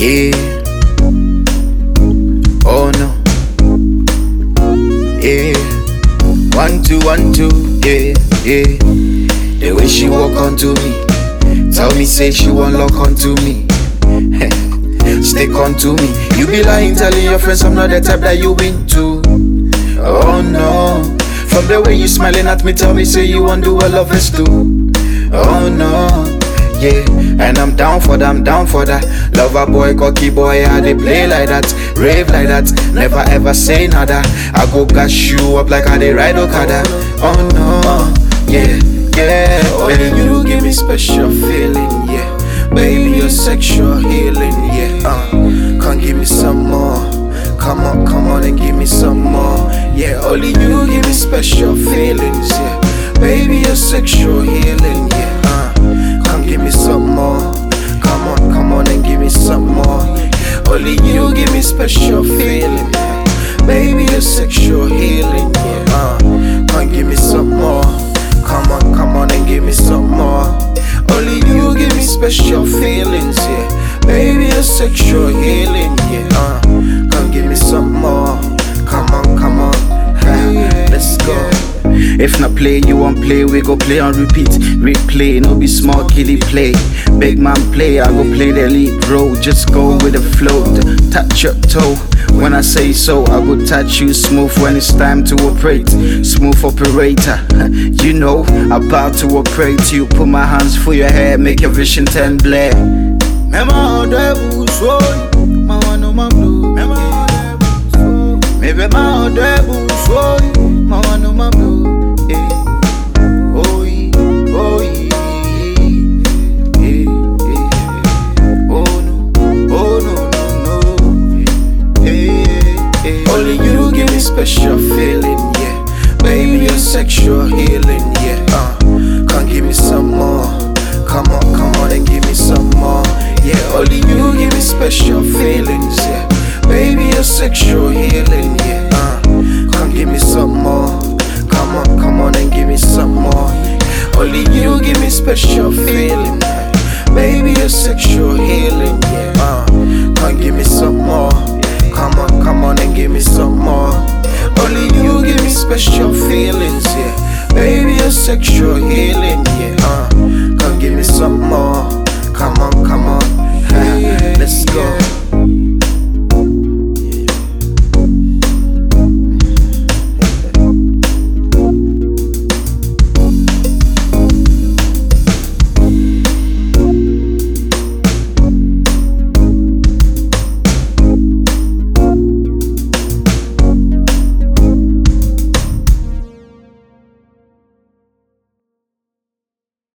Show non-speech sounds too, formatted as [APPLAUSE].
Yeah. Oh no. Yeah. One, two, one, two. Yeah, yeah. The way she walk onto me. Tell me, say she won't lock onto me. [LAUGHS] Stick onto me. You be lying, telling your friends I'm not the type that you into. Oh no. From the way you smiling at me, tell me, say you want do a lovers too. Oh no. Yeah, and I'm down for that, I'm down for that. Lover boy, cocky boy, I they play like that, rave like that. Never ever say nada. I go gas you up like I they ride Okada. Oh no, yeah, yeah. Only you give me special feeling, yeah. Baby, your sexual healing, yeah. Uh, come give me some more. Come on, come on and give me some more. Yeah, only you give me special feelings, yeah. Baby, your sexual healing, yeah. Special feeling, yeah. Baby, your sexual healing, yeah. Uh, come give me some more. Come on, come on and give me some more. Only you give me special feelings, yeah. Baby, your sexual healing, yeah. Uh, If not play, you want play, we go play on repeat. Replay, no be small killy play. Big man play, I go play the lead role. Just go with the flow, touch your toe. When I say so, I go touch you smooth when it's time to operate. Smooth operator, [LAUGHS] you know, about to operate. You put my hands for your hair, make your vision turn blare. Mema odebu soy, ma wano ma blue. Mema odebu special feeling, yeah. Baby, your sexual healing, yeah. Uh, come give me some more. Come on, come on and give me some more. Yeah, only you give me special feelings, yeah. Baby, your sexual healing, yeah. Uh, come give me some more. Come on, come on and give me some more. Only you give me special feeling, yeah. Baby, your sexual healing, special feelings, yeah. Baby, your sexual healing, yeah. Uh,